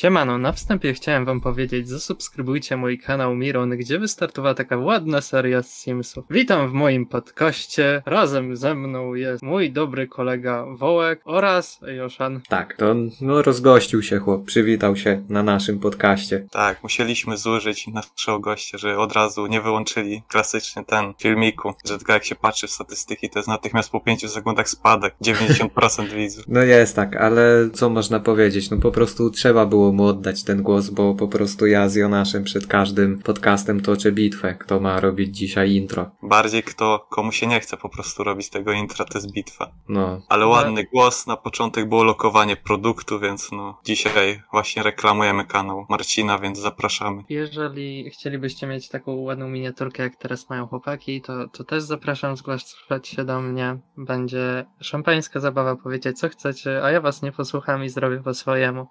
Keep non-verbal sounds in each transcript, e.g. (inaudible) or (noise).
Siemano, na wstępie chciałem wam powiedzieć, zasubskrybujcie mój kanał Miron, gdzie wystartowała taka ładna seria z Simsów. Witam w moim podcaście, razem ze mną jest mój dobry kolega Wołek oraz Joszan. Tak, to no, rozgościł się chłop, przywitał się na naszym podcaście. Tak, musieliśmy zużyć naszego gościa, że od razu nie wyłączyli klasycznie ten filmiku, że tylko jak się patrzy w statystyki, to jest natychmiast po 5 sekundach spadek, (laughs) 90% widzów. No jest tak, ale co można powiedzieć, no po prostu trzeba było mu oddać ten głos, bo po prostu ja z Jonaszem przed każdym podcastem toczę bitwę, kto ma robić dzisiaj intro. Bardziej kto, komu się nie chce po prostu robić tego intra, to jest bitwa. No, Ale ładny głos, na początek było lokowanie produktu, więc no, dzisiaj właśnie reklamujemy kanał Marcina, więc zapraszamy. Jeżeli chcielibyście mieć taką ładną miniaturkę, jak teraz mają chłopaki, to, to też zapraszam zgłaszać się do mnie. Będzie szampańska zabawa, powiedzieć co chcecie, a ja was nie posłucham i zrobię po swojemu.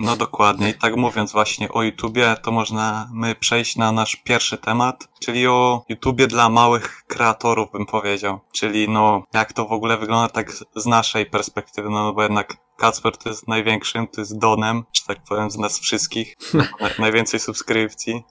No dokładnie. I tak mówiąc właśnie o YouTubie, to można my przejść na nasz pierwszy temat, czyli o YouTubie dla małych kreatorów, bym powiedział. Czyli no, jak to w ogóle wygląda tak z- naszej perspektywy, no bo jednak Kacper to jest największym, to jest Donem, że tak powiem, z nas wszystkich. (laughs) Na, najwięcej subskrypcji.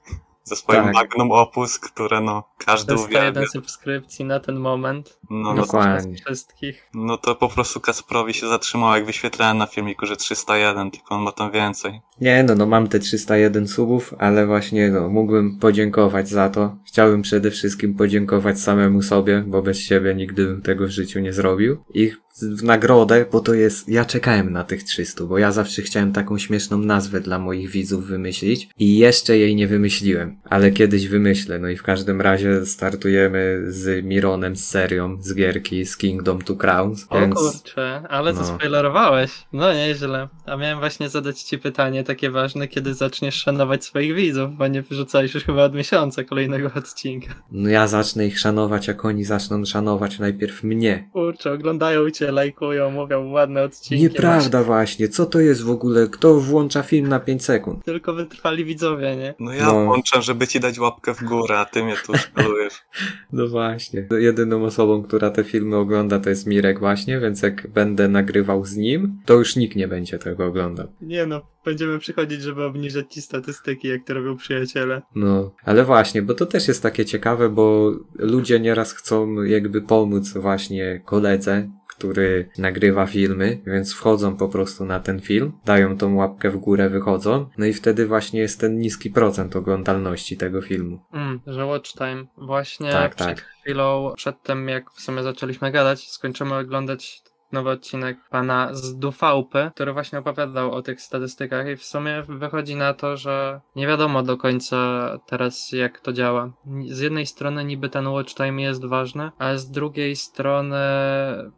Ze swoim Tak. magnum opus, które no, każdy uwielbia. jeden subskrypcji na ten moment. No, no, Dokładnie. Wszystkich. no to po prostu Kacprowi się zatrzymało, jak wyświetlałem na filmiku, że 301, tylko on ma tam więcej. Nie no, no mam te 301 subów, ale właśnie no, mógłbym podziękować za to. Chciałbym przede wszystkim podziękować samemu sobie, bo bez siebie nigdy bym tego w życiu nie zrobił. I w nagrodę, bo to jest, ja czekałem na tych 300, bo ja zawsze chciałem taką śmieszną nazwę dla moich widzów wymyślić i jeszcze jej nie wymyśliłem, ale kiedyś wymyślę, no i w każdym razie startujemy z Mironem, z serią, z gierki, z Kingdom to Crowns, O więc... kurczę, ale no. zaspoilerowałeś. No nieźle. A miałem właśnie zadać ci pytanie takie ważne, kiedy zaczniesz szanować swoich widzów, bo nie wyrzucałeś już chyba od miesiąca kolejnego odcinka. No ja zacznę ich szanować, jak oni zaczną szanować najpierw mnie. Kurczę, oglądają cię, lajkują, mówią ładne odcinki. Nieprawda właśnie, co to jest w ogóle? Kto włącza film na 5 sekund? Tylko wytrwali widzowie, nie? No ja No. włączam, żeby ci dać łapkę w górę, a ty mnie tu szkalujesz. (laughs) No właśnie. Jedyną osobą, która te filmy ogląda to jest Mirek właśnie, więc jak będę nagrywał z nim, to już nikt nie będzie tego oglądał. Nie no, będziemy przychodzić, żeby obniżać ci statystyki, jak to robią przyjaciele. No, ale właśnie, bo to też jest takie ciekawe, bo ludzie nieraz chcą jakby pomóc właśnie koledze, który nagrywa filmy, więc wchodzą po prostu na ten film, dają tą łapkę w górę, wychodzą, no i wtedy właśnie jest ten niski procent oglądalności tego filmu. Mm, że watch time. Właśnie Tak, przed tak. chwilą, przed tym jak w sumie zaczęliśmy gadać, skończymy oglądać nowy odcinek pana z Dufałpy, który właśnie opowiadał o tych statystykach i w sumie wychodzi na to, że nie wiadomo do końca teraz jak to działa. Z jednej strony niby ten watch time jest ważny, ale z drugiej strony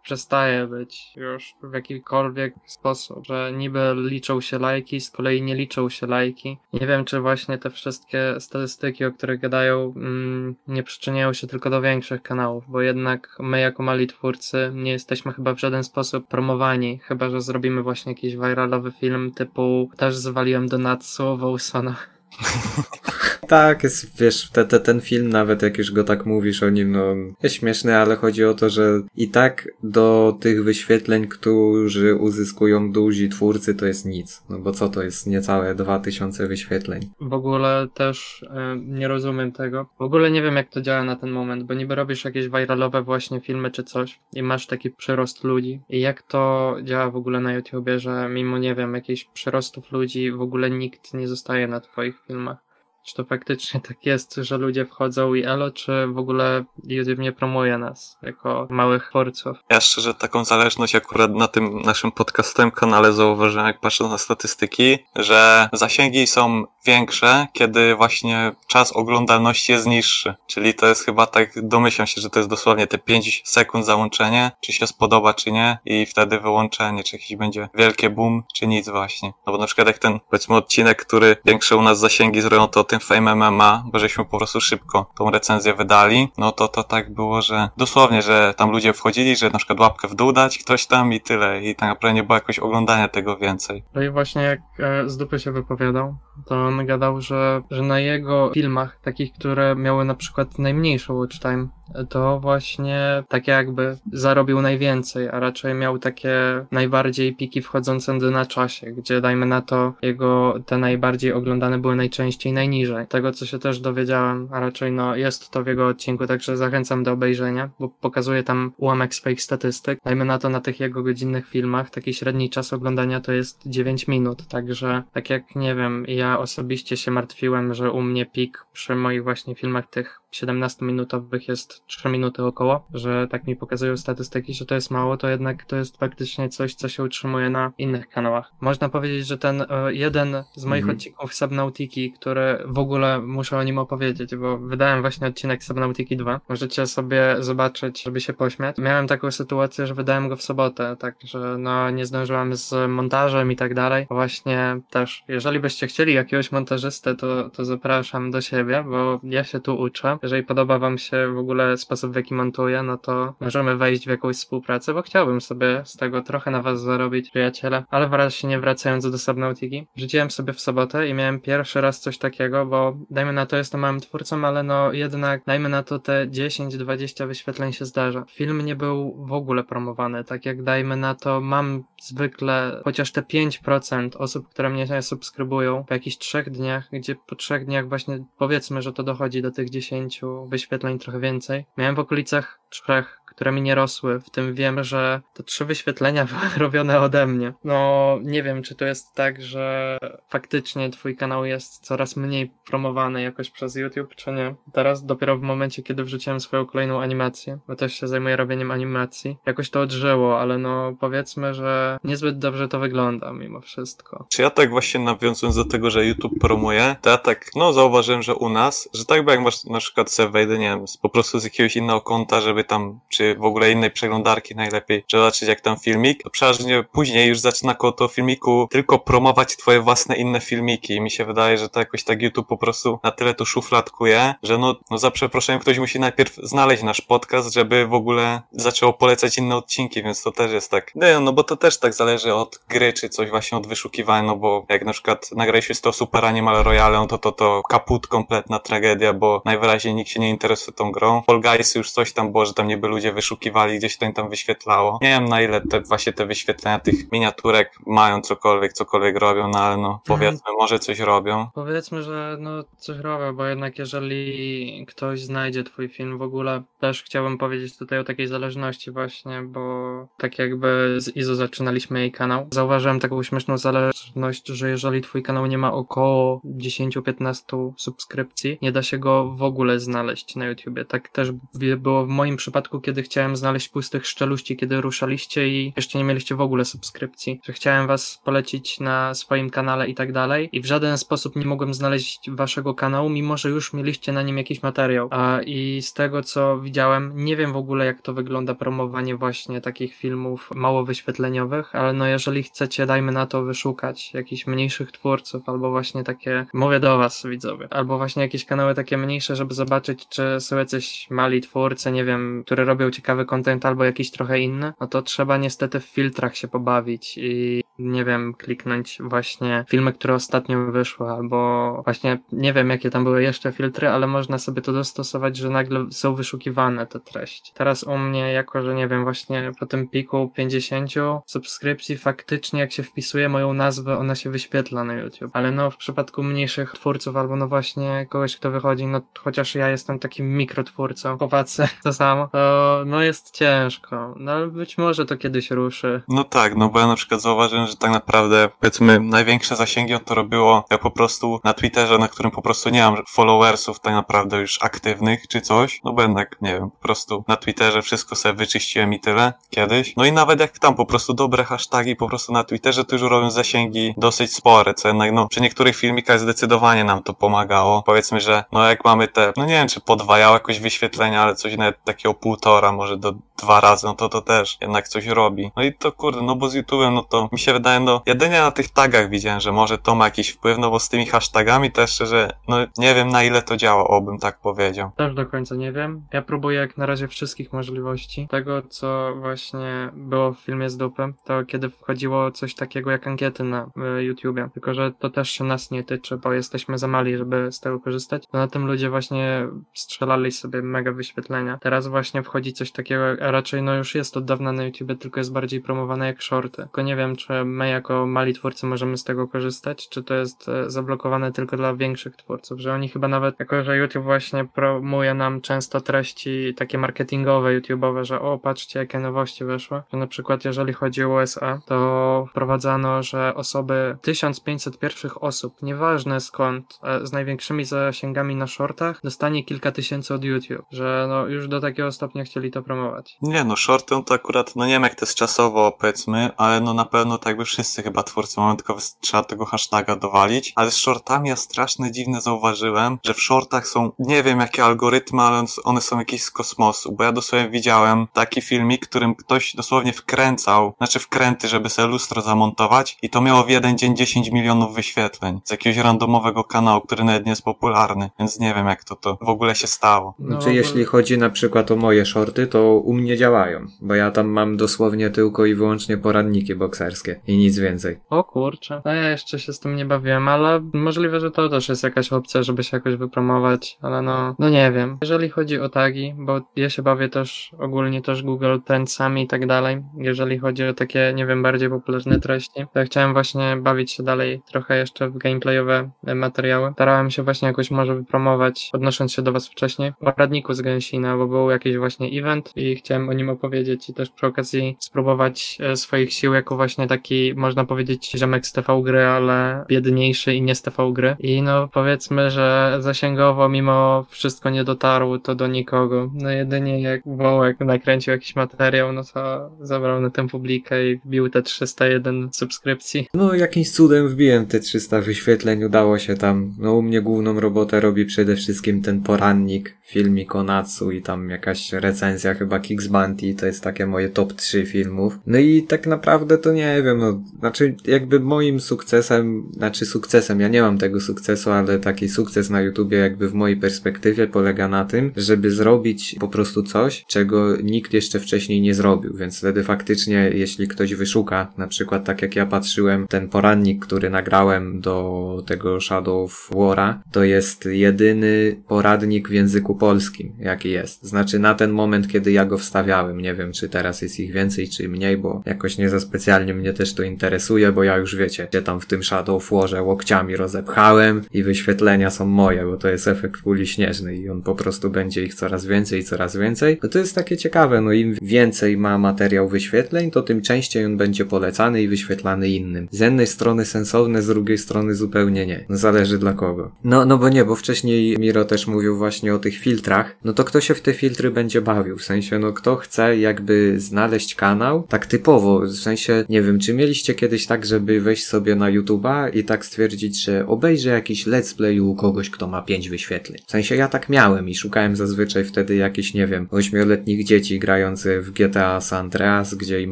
przestaje być już w jakikolwiek sposób, że niby liczą się lajki, z kolei nie liczą się lajki. Nie wiem, czy właśnie te wszystkie statystyki, o których gadają, mm, nie przyczyniają się tylko do większych kanałów, bo jednak my jako mali twórcy nie jesteśmy chyba w żaden sposób promowani, chyba że zrobimy właśnie jakiś viralowy film typu też zwaliłem do Natsu Wolsona. (laughs) Tak, jest, wiesz, te, te, ten film, nawet jak już go tak mówisz o nim, no, jest śmieszny, ale chodzi o to, że i tak do tych wyświetleń, którzy uzyskują duzi twórcy, to jest nic. No bo co to jest niecałe 2000 wyświetleń? W ogóle też e, nie rozumiem tego. W ogóle nie wiem, jak to działa na ten moment, bo niby robisz jakieś viralowe właśnie filmy czy coś i masz taki przyrost ludzi. I jak to działa w ogóle na YouTubie, że mimo, nie wiem, jakichś przyrostów ludzi w ogóle nikt nie zostaje na twoich filmach? Czy to faktycznie (laughs) tak jest, że ludzie wchodzą i elo, czy w ogóle YouTube nie promuje nas jako małych twórców? Ja szczerze taką zależność akurat na tym naszym podcastowym kanale zauważyłem, jak patrzę na statystyki, że zasięgi są większe, kiedy właśnie czas oglądalności jest niższy. Czyli to jest chyba tak, domyślam się, że to jest dosłownie te 5 sekund załączenie, czy się spodoba, czy nie, i wtedy wyłączenie, czy jakiś będzie wielkie boom, czy nic właśnie. No bo na przykład jak ten, powiedzmy, odcinek, który większe u nas zasięgi zrobią, to o tym Fame MMA, bo żeśmy po prostu szybko tą recenzję wydali, no to to tak było, że dosłownie, że tam ludzie wchodzili, że na przykład łapkę w dół dać, ktoś tam i tyle. I tak naprawdę nie było jakoś oglądania tego więcej. No i właśnie jak e, z dupy się wypowiadał, to gadał, że, że na jego filmach, takich, które miały na przykład najmniejszą watch time, to właśnie tak jakby zarobił najwięcej, a raczej miał takie najbardziej piki wchodzące na czasie, gdzie dajmy na to jego te najbardziej oglądane były najczęściej najniżej. Tego co się też dowiedziałem, a raczej no jest to w jego odcinku, także zachęcam do obejrzenia, bo pokazuje tam ułamek swoich statystyk. Dajmy na to na tych jego godzinnych filmach, taki średni czas oglądania to jest 9 minut, także tak jak nie wiem, ja osobiście się martwiłem, że u mnie pik przy moich właśnie filmach tych 17-minutowych jest 3 minuty około, że tak mi pokazują statystyki, że to jest mało, to jednak to jest faktycznie coś, co się utrzymuje na innych kanałach. Można powiedzieć, że ten e, jeden z moich Mhm. odcinków Subnautiki, który w ogóle muszę o nim opowiedzieć, bo wydałem właśnie odcinek Subnautiki 2. Możecie sobie zobaczyć, żeby się pośmiać. Miałem taką sytuację, że wydałem go w sobotę, także no nie zdążyłem z montażem i tak dalej. Właśnie też, jeżeli byście chcieli jakiegoś montażystę, to, to zapraszam do siebie, bo ja się tu uczę. Jeżeli podoba wam się w ogóle sposób, w jaki montuję, no to możemy wejść w jakąś współpracę, bo chciałbym sobie z tego trochę na was zarobić, przyjaciele. Ale właśnie wracając do Subnautiki, wrzuciłem sobie w sobotę i miałem pierwszy raz coś takiego, bo dajmy na to, jestem małym twórcą, ale no jednak dajmy na to te 10-20 wyświetleń się zdarza. Film nie był w ogóle promowany, tak jak dajmy na to, mam zwykle chociaż te 5% osób, które mnie subskrybują po jakichś trzech dniach, gdzie po trzech dniach właśnie powiedzmy, że to dochodzi do tych 10 wyświetleń, trochę więcej. Miałem w okolicach trzech, które mi nie rosły, w tym wiem, że te trzy wyświetlenia (laughs) były robione ode mnie. No, nie wiem, czy to jest tak, że faktycznie twój kanał jest coraz mniej promowany jakoś przez YouTube, czy nie. Teraz dopiero w momencie, kiedy wrzuciłem swoją kolejną animację, bo też się zajmuję robieniem animacji, jakoś to odżyło, ale no powiedzmy, że niezbyt dobrze to wygląda mimo wszystko. Czy ja tak właśnie nawiązując do tego, że YouTube promuje, to ja tak, no zauważyłem, że u nas, że tak by jak masz na przykład sobie wejdę, nie wiem, po prostu z jakiegoś innego konta, żeby tam, czy w ogóle innej przeglądarki najlepiej, żeby zobaczyć jak tam filmik, to przeważnie później już zaczyna koło tego filmiku tylko promować twoje własne inne filmiki. I mi się wydaje, że to jakoś tak YouTube po prostu na tyle to szufladkuje, że no, no za przeproszeniem ktoś musi najpierw znaleźć nasz podcast, żeby w ogóle zaczęło polecać inne odcinki, więc to też jest tak, nie no bo to też tak zależy od gry, czy coś właśnie od wyszukiwania, no bo jak na przykład nagraliśmy z to Super Animal Royale, no to to, to kaput, kompletna tragedia, bo najwyraźniej nikt się nie interesuje tą grą. Fall Guys już coś tam było, że tam niby ludzie wyszukiwali, gdzieś to im tam wyświetlało. Nie wiem na ile te właśnie te wyświetlenia tych miniaturek mają cokolwiek, cokolwiek robią, no ale no powiedzmy, może coś robią. Powiedzmy, że no coś robię, bo jednak jeżeli ktoś znajdzie twój film w ogóle, też chciałbym powiedzieć tutaj o takiej zależności właśnie, bo tak jakby z Izo zaczynaliśmy jej kanał. Zauważyłem taką śmieszną zależność, że jeżeli twój kanał nie ma około 10-15 subskrypcji, nie da się go w ogóle znaleźć na YouTubie. Tak też było w moim przypadku, kiedy chciałem znaleźć pustych szczeluści, kiedy ruszaliście i jeszcze nie mieliście w ogóle subskrypcji, że chciałem was polecić na swoim kanale i tak dalej i w żaden sposób nie mogłem znaleźć waszego kanału, mimo że już mieliście na nim jakiś materiał. A i z tego co widziałem, nie wiem w ogóle jak to wygląda promowanie właśnie takich filmów mało wyświetleniowych, ale no jeżeli chcecie, dajmy na to wyszukać jakichś mniejszych twórców albo właśnie takie, mówię do was widzowie, albo właśnie jakieś kanały takie mniejsze, żeby zobaczyć czy są jacyś mali twórcy, nie wiem, które robią ciekawy content albo jakiś trochę inny, no to trzeba niestety w filtrach się pobawić i nie wiem, kliknąć właśnie filmy, które ostatnio wyszły, albo właśnie nie wiem, jakie tam były jeszcze filtry, ale można sobie to dostosować, że nagle są wyszukiwane te treści. Teraz u mnie, jako że nie wiem, właśnie po tym piku 50 subskrypcji, faktycznie jak się wpisuje moją nazwę, ona się wyświetla na YouTube. Ale no, w przypadku mniejszych twórców, albo no właśnie kogoś, kto wychodzi, no chociaż ja jestem takim mikrotwórcą, chłopacy (laughs) to samo, to no jest ciężko. No ale być może to kiedyś ruszy. No tak, no bo ja na przykład zauważyłem, że tak naprawdę powiedzmy największe zasięgi on to robiło jak po prostu na Twitterze, na którym po prostu nie mam followersów tak naprawdę już aktywnych czy coś, no bo jednak, nie wiem, po prostu na Twitterze wszystko sobie wyczyściłem i tyle kiedyś. No i nawet jak tam po prostu dobre hasztagi po prostu na Twitterze to już robią zasięgi dosyć spore, co jednak no przy niektórych filmikach zdecydowanie nam to pomagało. Powiedzmy, że no jak mamy te, no nie wiem czy podwajało jakoś wyświetlenia, ale coś nawet takiego półtora, może do dwa razy, no to to też jednak coś robi. No i to kurde, no bo z YouTube'em, no to mi się wydaje, no jedynie na tych tagach widziałem, że może to ma jakiś wpływ, no bo z tymi hashtagami też szczerze, no nie wiem na ile to działa, obym tak powiedział. Też do końca nie wiem. Ja próbuję jak na razie wszystkich możliwości. Tego, co właśnie było w filmie z dupy, to kiedy wchodziło coś takiego jak ankiety na y, YouTubie. Tylko, że to też nas nie tyczy, bo jesteśmy za mali, żeby z tego korzystać. To na tym ludzie właśnie strzelali sobie mega wyświetlenia. Teraz właśnie wchodzi coś takiego, raczej no już jest od dawna na YouTubie, tylko jest bardziej promowane jak shorty. Tylko nie wiem, czy my jako mali twórcy możemy z tego korzystać, czy to jest e, zablokowane tylko dla większych twórców, że oni chyba nawet, jako że YouTube właśnie promuje nam często treści takie marketingowe, YouTube'owe, że o, patrzcie, jakie nowości wyszły, że na przykład jeżeli chodzi o USA, to wprowadzano, że osoby 1500 pierwszych osób, nieważne skąd, e, z największymi zasięgami na shortach, dostanie kilka tysięcy od YouTube, że no już do takiego stopnia chcieli to promować. Nie no, shorty no to akurat, no nie wiem jak to jest czasowo powiedzmy, ale no na pewno tak jakby wszyscy chyba twórcy mamy tylko trzeba tego hashtaga dowalić, ale z shortami ja straszne dziwne zauważyłem, że w shortach są, nie wiem jakie algorytmy, ale one są jakieś z kosmosu, bo ja dosłownie widziałem taki filmik, którym ktoś dosłownie wkręcał, znaczy wkręty, żeby sobie lustro zamontować i to miało w jeden dzień 10 milionów wyświetleń z jakiegoś randomowego kanału, który nawet nie jest popularny, więc nie wiem jak to to w ogóle się stało. No, Znaczy, jeśli chodzi na przykład o moje shorty, to u mnie działają, bo ja tam mam dosłownie tylko i wyłącznie poranniki bokserskie i nic więcej. O kurczę. No ja jeszcze się z tym nie bawiłem, ale możliwe, że to też jest jakaś opcja, żeby się jakoś wypromować, ale no, no nie wiem. Jeżeli chodzi o tagi, bo ja się bawię też ogólnie też Google Trendsami i tak dalej, jeżeli chodzi o takie, nie wiem, bardziej popularne treści, to ja chciałem właśnie bawić się dalej trochę jeszcze w gameplayowe materiały. Starałem się właśnie jakoś może wypromować, odnosząc się do was wcześniej, o radniku z Gęsina, bo był jakiś właśnie event i chciałem o nim opowiedzieć i też przy okazji spróbować e, swoich sił jako właśnie taki, można powiedzieć, ziomek z TV gry, ale biedniejszy i nie z TV gry. I no powiedzmy, że zasięgowo mimo wszystko nie dotarł to do nikogo. No jedynie jak Wołek nakręcił jakiś materiał, no to zabrał na tę publikę i wbił te 301 subskrypcji. No, jakimś cudem wbiłem te 300 wyświetleń, udało się tam. No, u mnie główną robotę robi przede wszystkim ten porannik, filmik o Natsu i tam jakaś recenzja chyba Kicks Bounty, to jest takie moje top 3 filmów. No i tak naprawdę to nie wiem, no, znaczy jakby moim sukcesem, znaczy sukcesem, ja nie mam tego sukcesu, ale taki sukces na YouTubie jakby w mojej perspektywie polega na tym, żeby zrobić po prostu coś, czego nikt jeszcze wcześniej nie zrobił, więc wtedy faktycznie, jeśli ktoś wyszuka, na przykład tak jak ja patrzyłem, ten porannik, który nagrałem do tego Shadow of War'a, to jest jedyny poradnik w języku polskim, jaki jest. Znaczy na ten moment, kiedy ja go wstawiałem, nie wiem, czy teraz jest ich więcej, czy mniej, bo jakoś nie za specjalnie mnie też to interesuje, bo ja już wiecie, gdzie tam w tym Shadow War'ze łokciami rozepchałem i wyświetlenia są moje, bo to jest efekt kuli śnieżnej i on po prostu będzie ich coraz więcej i coraz więcej. No to jest takie ciekawe, no im więcej ma materiał wyświetleń, to tym częściej on będzie polecany i wyświetlany innym. Z jednej strony sensowne, z drugiej strony zupełnie nie. No zależy dla kogo. No, no bo nie, bo wcześniej Miro też mówił właśnie o tych filtrach. No to kto się w te filtry będzie bawił? W sensie, no kto chce jakby znaleźć kanał tak typowo, w sensie, nie wiem, czy mieliście kiedyś tak, żeby wejść sobie na YouTube'a i tak stwierdzić, że obejrzę jakiś let's play u kogoś, kto ma 5 wyświetleń. W sensie ja tak miałem i szukałem zazwyczaj wtedy jakichś, nie wiem, ośmioletnich dzieci grających w GTA San Andreas, gdzie im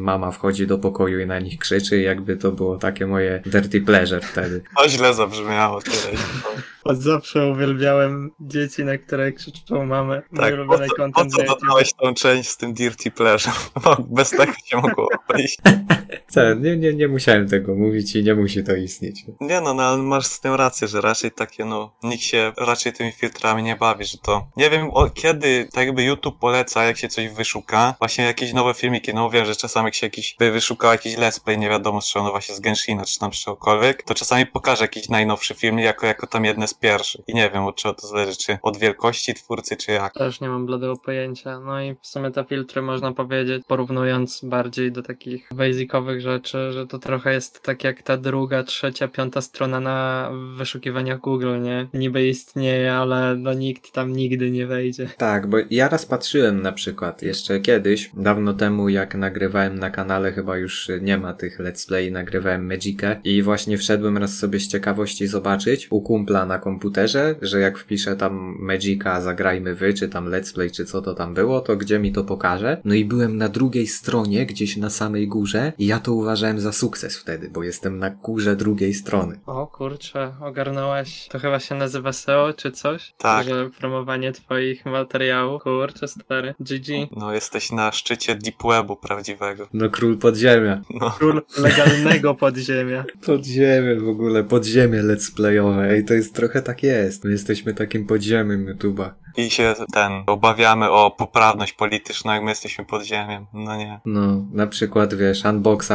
mama wchodzi do pokoju i na nich krzyczy, jakby to było takie moje dirty pleasure wtedy. (laughs) To źle zabrzmiało tyle. Od zawsze uwielbiałem dzieci, na które krzyczą mamy. Mój Tak, po ulubiony co, po co tą część z tym Dirty Pleasure? (laughs) Bez tego się mogło obejść. (laughs) Co, nie, nie, nie musiałem tego mówić i nie musi to istnieć. Nie no, no ale masz z tym rację, że raczej takie no, nikt się raczej tymi filtrami nie bawi, że to... Nie wiem o, kiedy tak jakby YouTube poleca, jak się coś wyszuka, właśnie jakieś nowe filmiki, no wiem, że czasami jak się jakiś, by wyszukał jakiś let's play, nie wiadomo z czego, no właśnie z Genshina, czy tam czegokolwiek, to czasami pokaże jakiś najnowszy film jako, jako tam jedne z pierwszych. I nie wiem, od czego to zależy, czy od wielkości twórcy, czy jak. Też nie mam bladego pojęcia. No i w sumie te filtry można powiedzieć, porównując bardziej do takich basicowych dodatkowych rzeczy, że to trochę jest tak jak ta druga, trzecia, piąta strona na wyszukiwaniach Google, nie? Niby istnieje, ale no nikt tam nigdy nie wejdzie. Tak, bo ja raz patrzyłem na przykład jeszcze kiedyś, dawno temu jak nagrywałem na kanale, chyba już nie ma tych let's play, nagrywałem Magicę i właśnie wszedłem raz sobie z ciekawości zobaczyć u kumpla na komputerze, że jak wpiszę tam Magica, zagrajmy wy, czy tam let's play, czy co to tam było, to gdzie mi to pokaże. No i byłem na drugiej stronie, gdzieś na samej górze i ja to uważałem za sukces wtedy, bo jestem na górze drugiej strony. O kurczę, ogarnąłeś. To chyba się nazywa SEO czy coś? Tak. Że promowanie twoich materiałów. Kurczę, stary. GG. No jesteś na szczycie deep webu prawdziwego. No król podziemia. No, Król legalnego podziemia. Podziemie w ogóle, podziemie let's playowe. Ej, to jest trochę tak jest. My jesteśmy takim podziemiem YouTube'a. i się ten, obawiamy o poprawność polityczną, jak my jesteśmy pod ziemią. No nie. No, na przykład wiesz,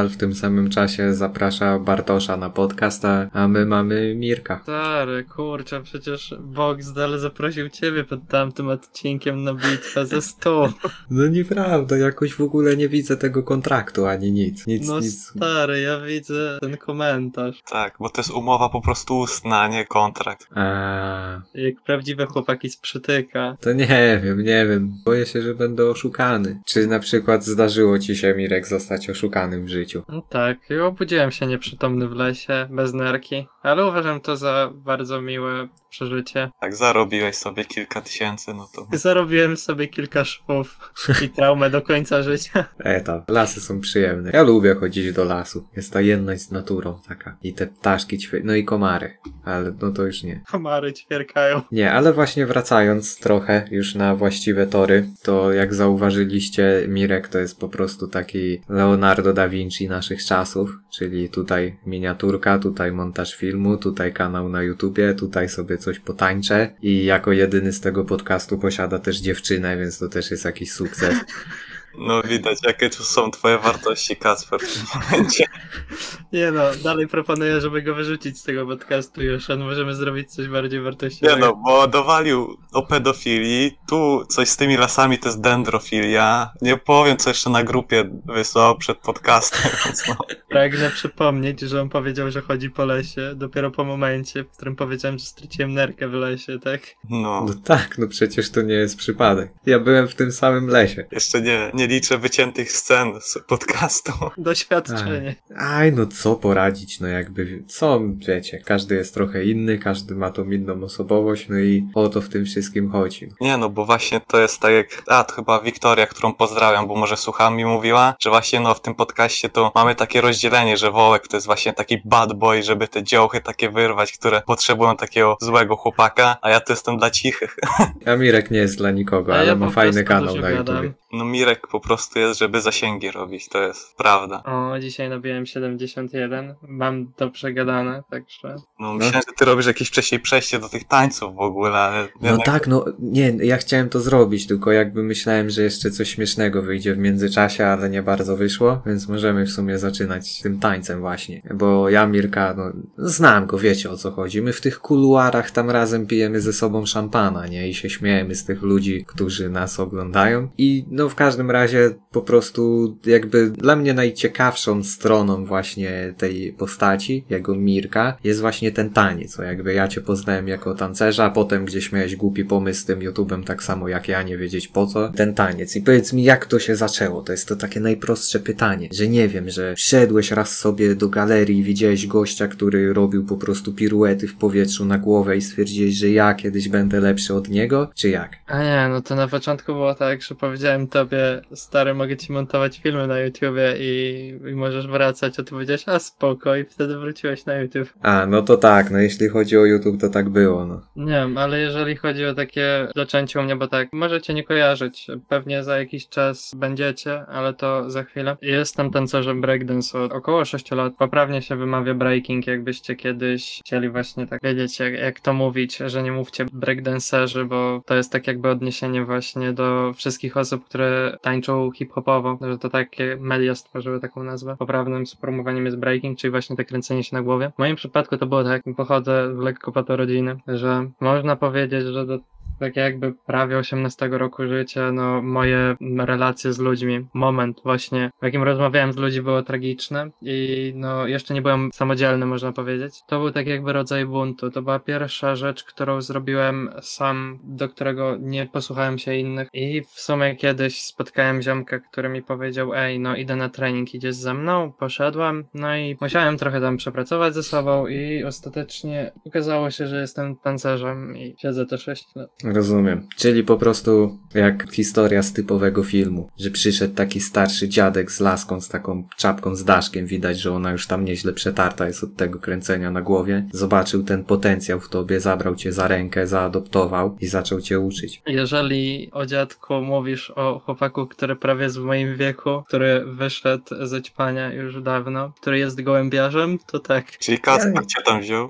Unboxal w tym samym czasie zaprasza Bartosza na podcast, a, my mamy Mirka. Stary, kurczę, przecież Boxdel zaprosił ciebie pod tamtym odcinkiem na bitwę ze stu. (laughs) No nieprawda, jakoś w ogóle nie widzę tego kontraktu, ani nic. Nic, No nic. stary, ja widzę ten komentarz. Tak, bo to jest umowa po prostu ustna, a nie kontrakt. A, Jak prawdziwe chłopaki z przytyka. to nie wiem, nie wiem. Boję się, że będę oszukany. Czy na przykład zdarzyło ci się, Mirek, zostać oszukanym w życiu? No tak, i obudziłem się nieprzytomny w lesie, bez nerki, ale uważam to za bardzo miłe przeżycie. Tak, zarobiłeś sobie kilka tysięcy, no to (laughs) Zarobiłem sobie kilka szwów i traumę do końca życia. (laughs) E tam, lasy są przyjemne. Ja lubię chodzić do lasu. Jest ta jedność z naturą taka. I te ptaszki ćwie... no i komary. Ale no to już nie. Komary ćwierkają. Nie, ale właśnie wracając trochę już na właściwe tory, to jak zauważyliście, Mirek to jest po prostu taki Leonardo da Vinci naszych czasów, czyli tutaj miniaturka, tutaj montaż filmu, tutaj kanał na YouTubie, tutaj sobie coś potańczę i jako jedyny z tego podcastu posiada też dziewczynę, więc to też jest jakiś sukces. No widać, jakie tu są twoje wartości, Kacper, w tym momencie. Nie no, dalej proponuję, żeby go wyrzucić z tego podcastu już, a możemy zrobić coś bardziej Nie wartościowego. no, bo dowalił o pedofilii, tu coś z tymi lasami to jest dendrofilia. Nie powiem, co jeszcze na grupie wysłał przed podcastem, (laughs) więc no. Pragnę przypomnieć, że on powiedział, że chodzi po lesie, dopiero po momencie, w którym powiedziałem, że straciłem nerkę w lesie, tak? no. No tak, no przecież to nie jest przypadek. Ja byłem w tym samym lesie. Jeszcze nie, nie liczę wyciętych scen z podcastu. Doświadczenie. Aj, no co poradzić, no jakby, co, wiecie, każdy jest trochę inny, każdy ma tą inną osobowość, no i o to w tym wszystkim chodzi. Nie no, bo właśnie to jest tak jak, a to chyba Wiktoria, którą pozdrawiam, bo może słucham mi mówiła, że właśnie no w tym podcaście to mamy takie rozdzielenie, że Wołek to jest właśnie taki bad boy, żeby te dziołchy takie wyrwać, które potrzebują takiego złego chłopaka, a ja to jestem dla cichych. (laughs) A Mirek nie jest dla nikogo, A ale ja ma fajny kanał na. YouTube. No Mirek po prostu jest, żeby zasięgi robić, to jest prawda. O, dzisiaj nabiłem 71. Mam to przegadane, także. No myślałem, że ty robisz jakieś wcześniej przejście do tych tańców w ogóle, ale No jednak tak, no nie, ja chciałem to zrobić, tylko jakby myślałem, że jeszcze coś śmiesznego wyjdzie w międzyczasie, ale nie bardzo wyszło, więc możemy w sumie zaczynać tym tańcem właśnie. Bo ja Mirka, no znam go, wiecie o co chodzi. My w tych kuluarach tam razem pijemy ze sobą szampana, nie? I się śmiejemy z tych ludzi, którzy nas oglądają. I no w każdym razie po prostu jakby dla mnie najciekawszą stroną właśnie tej postaci, jego Mirka, jest właśnie ten taniec. O jakby ja cię poznałem jako tancerza, potem gdzieś miałeś głupi pomysł z tym YouTube'em, tak samo jak ja, nie wiedzieć po co. Ten taniec. I powiedz mi, jak to się zaczęło? To jest to takie najprostsze pytanie, że nie wiem, że wszedłeś raz sobie do galerii widziałeś gościa, który robił po prostu piruety w powietrzu na głowę i stwierdziłeś, że ja kiedyś będę lepszy od niego, czy jak? A nie, no to na początku było tak, że powiedziałem tobie, stary, mogę ci montować filmy na YouTubie i, i możesz wracać, a ty powiedziałeś, a spoko, i wtedy wróciłeś na YouTube. A, no to tak, no jeśli chodzi o YouTube, to tak było, no. Nie wiem, ale jeżeli chodzi o takie zaczęcie u mnie, bo tak, możecie nie kojarzyć, pewnie za jakiś czas będziecie, ale to za chwilę. Jestem tancerzem breakdance od około 6 lat. Poprawnie się wymawia breaking, jakbyście kiedyś chcieli właśnie tak wiedzieć, jak, jak to mówić, że nie mówcie breakdancerzy, bo to jest tak jakby odniesienie właśnie do wszystkich osób, które tańczą hip-hopowo, że to takie media stworzyły taką nazwę. Poprawnym sformułowaniem jest breaking, czyli właśnie te kręcenie się na głowie. W moim przypadku to było tak, pochodzę lekko patorodziny, że można powiedzieć, że do tak jakby prawie 18 roku życia, no moje relacje z ludźmi, moment właśnie, w jakim rozmawiałem z ludźmi było tragiczne i no jeszcze nie byłem samodzielny, można powiedzieć. To był tak jakby rodzaj buntu. To była pierwsza rzecz, którą zrobiłem sam, do którego nie posłuchałem się innych i w sumie kiedyś spotkałem ziomka, który mi powiedział, ej, no idę na trening, idziesz ze mną? Poszedłem, no i musiałem trochę tam przepracować ze sobą i ostatecznie okazało się, że jestem tancerzem i siedzę te 6 lat. Rozumiem. Czyli po prostu jak historia z typowego filmu, że przyszedł taki starszy dziadek z laską, z taką czapką z daszkiem, widać, że ona już tam nieźle przetarta jest od tego kręcenia na głowie. Zobaczył ten potencjał w tobie, zabrał cię za rękę, zaadoptował i zaczął cię uczyć. Jeżeli o dziadku mówisz o chłopaku, który prawie jest w moim wieku, który wyszedł ze ćpania już dawno, który jest gołębiarzem, to tak. Czyli Kacper cię tam wziął.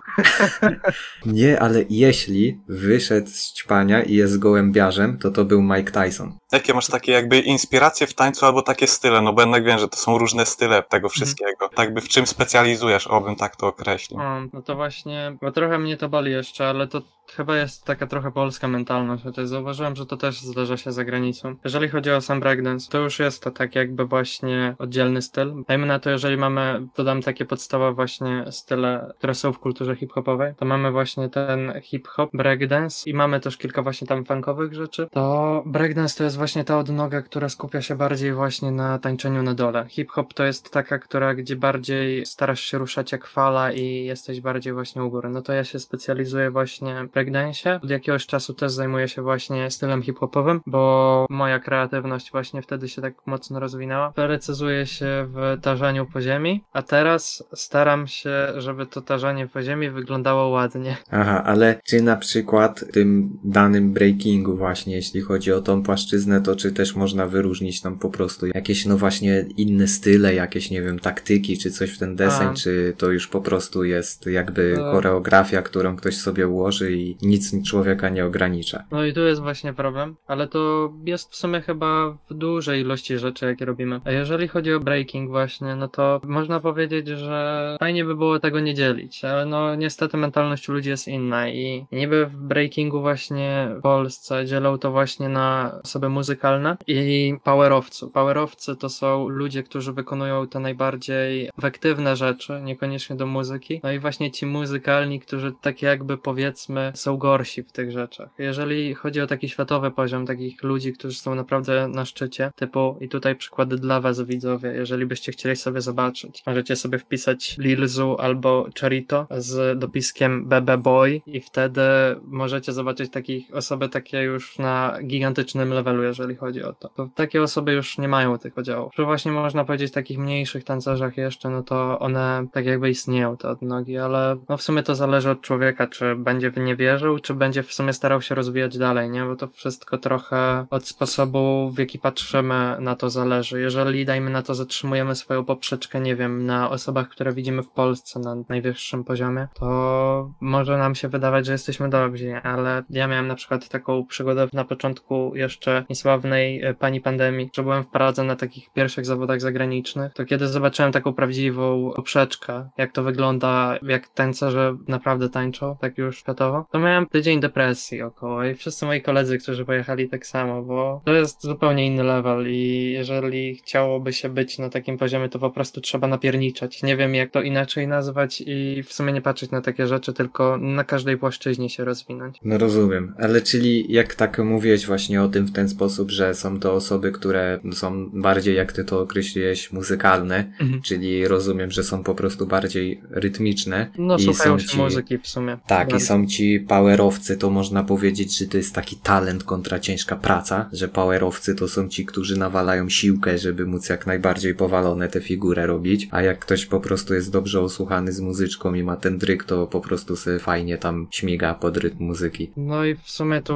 (laughs) Nie, ale jeśli wyszedł z ćpania i jest gołębiarzem, to to był Mike Tyson. Jakie masz takie jakby inspiracje w tańcu albo takie style? No bo jednak wiem, że to są różne style tego wszystkiego. Tak by w czym specjalizujesz, obym tak to określił. No to właśnie, bo trochę mnie to boli jeszcze, ale to chyba jest taka trochę polska mentalność. Chociaż zauważyłem, że to też zdarza się za granicą. Jeżeli chodzi o sam breakdance, to już jest to tak jakby właśnie oddzielny styl. Dajmy na to, jeżeli mamy, dodam takie podstawowe właśnie style, które są w kulturze hip-hopowej, to mamy właśnie ten hip-hop, breakdance i mamy też kilka właśnie tam funkowych rzeczy. To breakdance to jest właśnie ta odnoga, która skupia się bardziej właśnie na tańczeniu na dole. Hip-hop to jest taka, która gdzie bardziej starasz się ruszać jak fala i jesteś bardziej właśnie u góry. No to ja się specjalizuję właśnie w breakdance. Od jakiegoś czasu też zajmuję się właśnie stylem hip-hopowym, bo moja kreatywność właśnie wtedy się tak mocno rozwinęła. Precyzuję się w tarzaniu po ziemi, a teraz staram się, żeby to tarzanie po ziemi wyglądało ładnie. Aha, ale czy na przykład w tym danym breakingu właśnie, jeśli chodzi o tą płaszczyznę, to czy też można wyróżnić tam po prostu jakieś no właśnie inne style, jakieś nie wiem, taktyki, czy coś w ten deseń, A. czy to już po prostu jest jakby To- choreografia, którą ktoś sobie ułoży i nic człowieka nie ogranicza. No i tu jest właśnie problem, ale to jest w sumie chyba w dużej ilości rzeczy, jakie robimy. A jeżeli chodzi o breaking właśnie, no to można powiedzieć, że fajnie by było tego nie dzielić, ale no niestety mentalność ludzi jest inna i niby w breakingu właśnie w Polsce dzielą to właśnie na osoby muzykalne i powerowców. Powerowcy to są ludzie, którzy wykonują te najbardziej efektywne rzeczy, niekoniecznie do muzyki. No i właśnie ci muzykalni, którzy tak jakby powiedzmy są gorsi w tych rzeczach. Jeżeli chodzi o taki światowy poziom takich ludzi, którzy są naprawdę na szczycie, typu i tutaj przykłady dla was widzowie, jeżeli byście chcieli sobie zobaczyć, możecie sobie wpisać Lil Zu albo Charito z dopiskiem BB Boy i wtedy możecie zobaczyć takich osoby takie już na gigantycznym levelu, jeżeli chodzi o to. To takie osoby już nie mają tych podziałów. Że właśnie można powiedzieć takich mniejszych tancerzach jeszcze, no to one tak jakby istnieją te odnogi, ale no w sumie to zależy od człowieka, czy będzie w nie wierzył, czy będzie w sumie starał się rozwijać dalej, nie? Bo to wszystko trochę od sposobu, w jaki patrzymy na to zależy. Jeżeli, dajmy na to, zatrzymujemy swoją poprzeczkę, nie wiem, na osobach, które widzimy w Polsce na najwyższym poziomie, to może nam się wydawać, że jesteśmy dobrzy, ale ja miałem na przykład taką przygodę na początku jeszcze niesławnej e, pani pandemii, że byłem w Pradze na takich pierwszych zawodach zagranicznych, to kiedy zobaczyłem taką prawdziwą poprzeczkę, jak to wygląda, jak tańcerze naprawdę tańczą, tak już światowo, to miałem tydzień depresji około i wszyscy moi koledzy, którzy pojechali tak samo, bo to jest zupełnie inny level i jeżeli chciałoby się być na takim poziomie, to po prostu trzeba napierniczać. Nie wiem jak to inaczej nazwać i w sumie nie patrzeć na takie rzeczy, tylko na każdej płaszczyźnie się rozwinąć. No rozumiem, ale czyli jak tak mówiłeś właśnie o tym w ten sposób, że są to osoby, które są bardziej, jak ty to określiłeś, muzykalne, Mhm. czyli rozumiem, że są po prostu bardziej rytmiczne. No i słuchają są się ci... muzyki w sumie. Tak, i Bardzo. są ci powerowcy, to można powiedzieć, że to jest taki talent kontra ciężka praca, że powerowcy to są ci, którzy nawalają siłkę, żeby móc jak najbardziej powalone tę figurę robić, a jak ktoś po prostu jest dobrze osłuchany z muzyczką i ma ten dryk, to po prostu sobie fajnie tam śmiga pod rytm muzyki. No i w sumie tu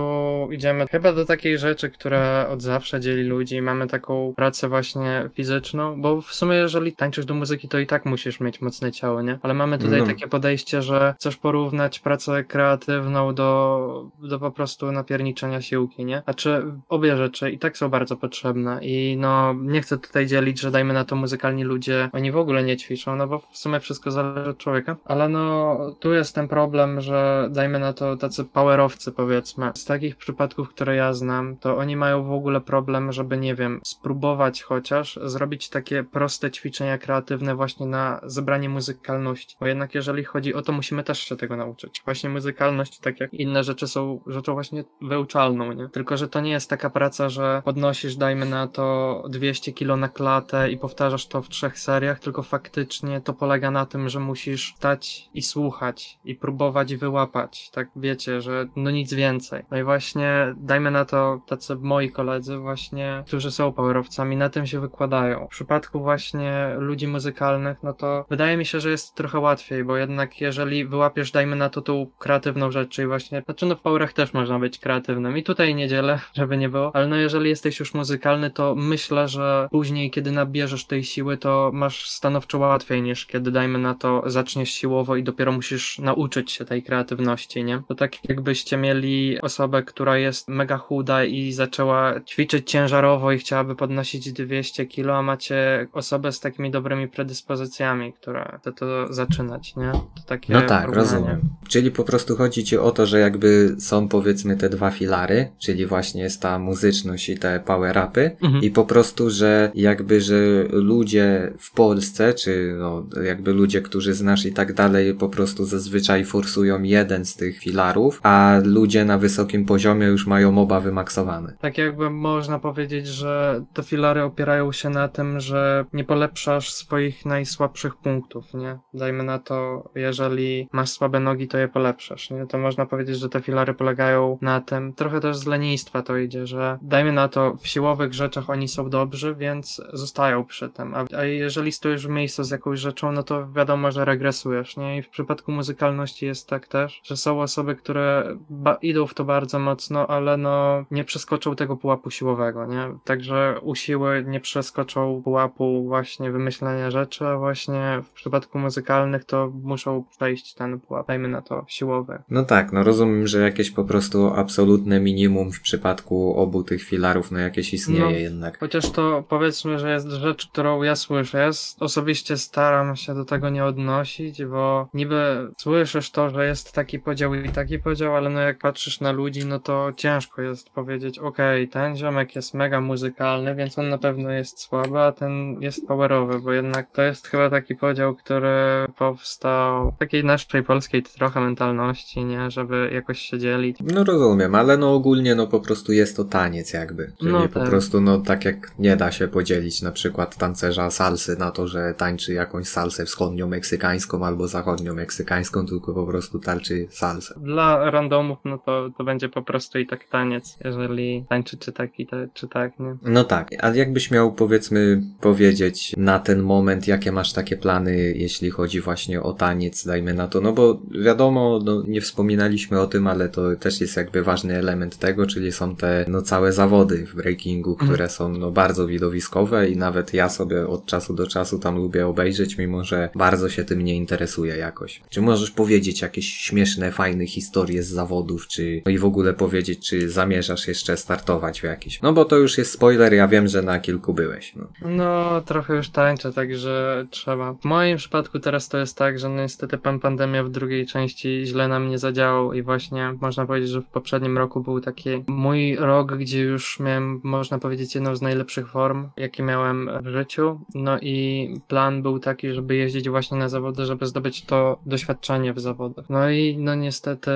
idziemy chyba do takiej rzeczy, która od zawsze dzieli ludzi. Mamy taką pracę właśnie fizyczną, bo w sumie jeżeli tańczysz do muzyki, to i tak musisz mieć mocne ciało, nie? Ale mamy tutaj No. takie podejście, że chcesz porównać pracę kreatywną do, do po prostu napierniczenia siłki, nie? Znaczy obie rzeczy i tak są bardzo potrzebne i no nie chcę tutaj dzielić, że dajmy na to muzykalni ludzie, oni w ogóle nie ćwiczą, no bo w sumie wszystko zależy od człowieka, ale no tu jest ten problem, że dajmy na to tacy powerowcy powiedzmy, z takich przypadków, które ja znam, to oni mają w ogóle problem, żeby nie wiem, spróbować chociaż zrobić takie proste ćwiczenia kreatywne właśnie na zebranie muzykalności, bo jednak jeżeli chodzi o to, musimy też się tego nauczyć. Właśnie muzykalność, tak jak inne rzeczy są rzeczą właśnie wyuczalną, nie? Tylko, że to nie jest taka praca, że podnosisz, dajmy na to 200 kilo na klatę i powtarzasz to w trzech seriach, tylko faktycznie to polega na tym, że musisz stać i słuchać i próbować wyłapać, tak wiecie, że no nic więcej. No i właśnie dajmy na to tacy moi koledzy właśnie, którzy są powerowcami, na tym się wykładają. W przypadku właśnie ludzi muzykalnych, no to wydaje mi się, że jest trochę łatwiej, bo jednak jeżeli wyłapiesz, dajmy na to tą kreatywną rzecz, czyli właśnie, znaczy no w powerach też można być kreatywnym i tutaj nie dzielę, żeby nie było, ale no jeżeli jesteś już muzykalny, to myślę, że później, kiedy nabierzesz tej siły, to masz stanowczo łatwiej niż kiedy, dajmy na to, zaczniesz siłowo i dopiero musisz nauczyć się tej kreatywności, nie? To tak jakbyście mieli osobę, która jest mega chuda i zaczęła ćwiczyć ciężarowo i chciałaby podnosić 200 kilo, a macie osobę z takimi dobrymi predyspozycjami, która chce to zaczynać, nie? To takie No tak, porównanie. rozumiem. Czyli po prostu chodzi ci o to, że jakby są powiedzmy te dwa filary, czyli właśnie jest ta muzyczność i te power upy Mhm. i po prostu, że jakby, że ludzie w Polsce, czy no jakby ludzie, którzy znasz i tak dalej, po prostu zazwyczaj forsują jeden z tych filarów, a ludzie na wysokim poziomie już mają oba wymaksowane. Tak jakby można powiedzieć, że te filary opierają się na tym, że nie polepszasz swoich najsłabszych punktów, nie? Dajmy na to, jeżeli masz słabe nogi, to je polepszasz, nie? To można powiedzieć, że te filary polegają na tym, trochę też z lenistwa to idzie, że dajmy na to, w siłowych rzeczach oni są dobrzy, więc zostają przy tym, a, a jeżeli stoisz w miejscu z jakąś rzeczą, no to wiadomo, że regresujesz, nie? I w przypadku muzykalności jest tak też, że są osoby, które idą w to bardzo mocno, ale no nie przeskoczą tego pułapu siłowego, nie? Także u siły nie przeskoczą pułapu właśnie wymyślenia rzeczy, a właśnie w przypadku muzykalnych to muszą przejść ten pułap, dajmy na to, siłowy. No tak, no rozumiem, że jakieś po prostu absolutne minimum w przypadku obu tych filarów, no jakieś istnieje No. jednak. Chociaż to powiedzmy, że jest rzecz, którą ja słyszę. Osobiście staram się do tego nie odnosić, bo niby słyszysz to, że jest taki podział i taki podział, ale no jak patrzysz na ludzi, no to ciężko jest powiedzieć, okej, ten ziomek jest mega muzykalny, więc on na pewno jest słaby, a ten jest powerowy, bo jednak to jest chyba taki podział, który powstał w takiej naszej polskiej trochę mentalności, nie? Żeby jakoś się dzielić. No rozumiem, ale no ogólnie no po prostu jest to taniec jakby. Czyli No po tak. prostu no tak jak nie da się podzielić na przykład tancerza salsy na to, że tańczy jakąś salsę wschodnio-meksykańską albo zachodnio-meksykańską, tylko po prostu tańczy salsę. Dla randomów, no to, to będzie po prostu i tak taniec, jeżeli tańczy czy tak i te, czy tak, nie? No tak, a jakbyś miał powiedzmy powiedzieć na ten moment, jakie masz takie plany, jeśli chodzi właśnie o taniec, dajmy na to, no bo wiadomo, no nie wspominaliśmy o tym, ale to też jest jakby ważny element tego, czyli są te no całe zawody w breakingu, Mhm. które są no bardzo widowiskowe i nawet ja sobie od czasu do czasu tam lubię obejrzeć, mimo że bardzo się tym nie interesuję jakoś. Czy możesz powiedzieć jakieś śmieszne, fajne historie z zawodów, czy no i w ogóle powiedzieć, czy zamierzasz jeszcze startować w jakiś? No bo to już jest spoiler, ja wiem, że na kilku byłeś. No. No, trochę już tańczę, także trzeba. W moim przypadku teraz to jest tak, że no niestety pan pandemia w drugiej części źle na mnie zadziałał i właśnie można powiedzieć, że w poprzednim roku był taki mój rok, gdzie już miałem, można powiedzieć, jedną z najlepszych form, jakie miałem w życiu. No i plan był taki, żeby jeździć właśnie na zawody, żeby zdobyć to doświadczenie w zawodach. No i no niestety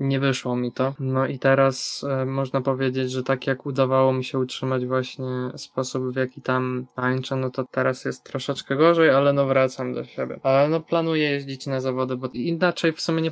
nie wyszło mi to. No i teraz e, można powiedzieć, że tak jak udawało mi się utrzymać właśnie sposób, w jaki tam tańczę, no to teraz jest troszeczkę gorzej, ale no wracam do siebie. Ale no planuję jeździć na zawody, bo inaczej w sumie nie